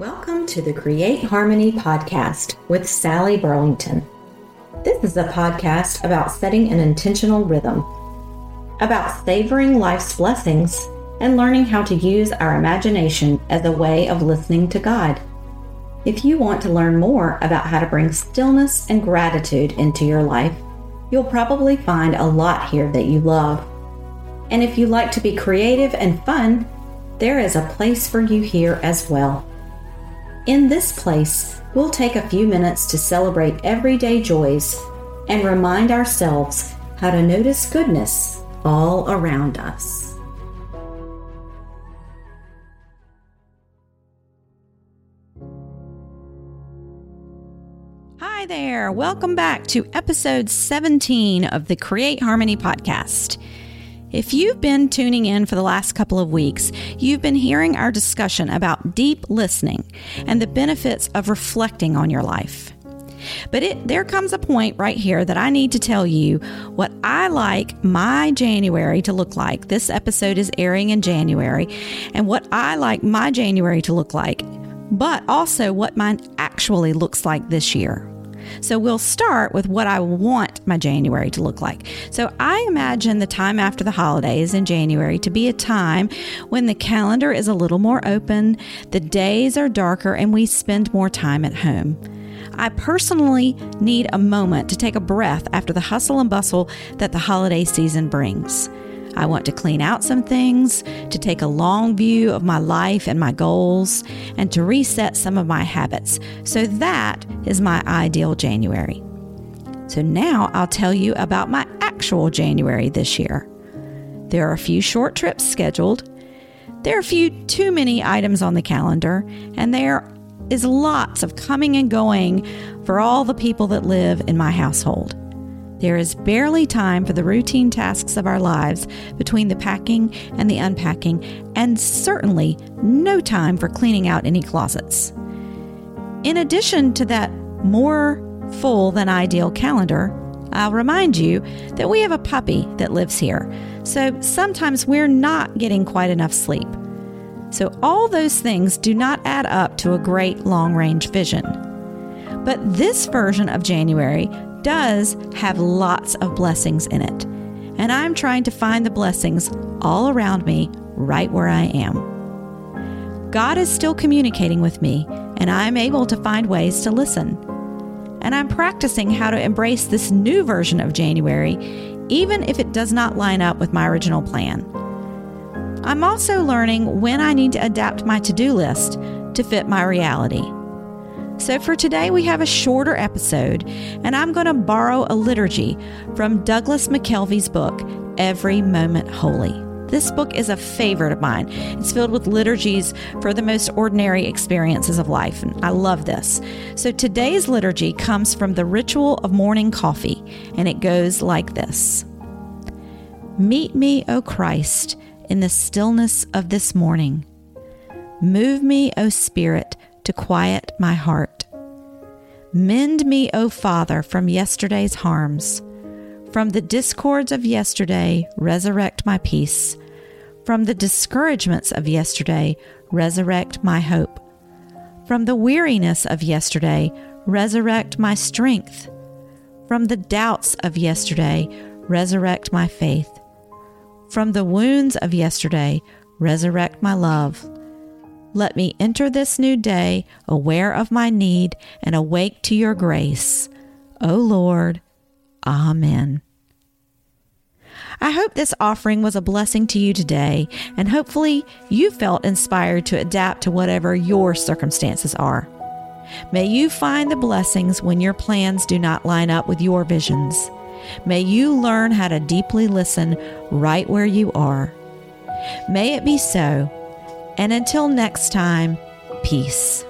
Welcome to the Create Harmony podcast with Sally Burlington. This is a podcast about setting an intentional rhythm, about savoring life's blessings and learning how to use our imagination as a way of listening to God. If you want to learn more about how to bring stillness and gratitude into your life, you'll probably find a lot here that you love. And if you like to be creative and fun, there is a place for you here as well. In this place, we'll take a few minutes to celebrate everyday joys and remind ourselves how to notice goodness all around us. Hi there. Welcome back to episode 17 of the Create Harmony podcast. If you've been tuning in for the last couple of weeks, you've been hearing our discussion about deep listening and the benefits of reflecting on your life. But it, there comes a point right here that I need to tell you what I like my January to look like. This episode is airing in January, and what I like my January to look like, but also what mine actually looks like this year. So we'll start with what I want my January to look like. So I imagine the time after the holidays in January to be a time when the calendar is a little more open, the days are darker, and we spend more time at home. I personally need a moment to take a breath after the hustle and bustle that the holiday season brings. I want to clean out some things, to take a long view of my life and my goals, and to reset some of my habits. So that is my ideal January. So now I'll tell you about my actual January this year. There are a few short trips scheduled. There are a few too many items on the calendar, and there is lots of coming and going for all the people that live in my household. There is barely time for the routine tasks of our lives between the packing and the unpacking, and certainly no time for cleaning out any closets. In addition to that more full than ideal calendar, I'll remind you that we have a puppy that lives here, so sometimes we're not getting quite enough sleep. So, all those things do not add up to a great long range vision. But this version of January does have lots of blessings in it. And I'm trying to find the blessings all around me, right where I am. God is still communicating with me, and I'm able to find ways to listen. And I'm practicing how to embrace this new version of January, even if it does not line up with my original plan. I'm also learning when I need to adapt my to do list to fit my reality. So for today, we have a shorter episode, and I'm going to borrow a liturgy from Douglas McKelvey's book, Every Moment Holy. This book is a favorite of mine. It's filled with liturgies for the most ordinary experiences of life, and I love this. So today's liturgy comes from the ritual of morning coffee, and it goes like this Meet me, O Christ, in the stillness of this morning. Move me, O Spirit, to quiet my heart. Mend me, O Father, from yesterday's harms. From the discords of yesterday, resurrect my peace. From the discouragements of yesterday, resurrect my hope. From the weariness of yesterday, resurrect my strength. From the doubts of yesterday, resurrect my faith. From the wounds of yesterday, resurrect my love. Let me enter this new day aware of my need and awake to your grace. O Lord, Amen. I hope this offering was a blessing to you today, and hopefully you felt inspired to adapt to whatever your circumstances are. May you find the blessings when your plans do not line up with your visions. May you learn how to deeply listen right where you are. May it be so and until next time, peace.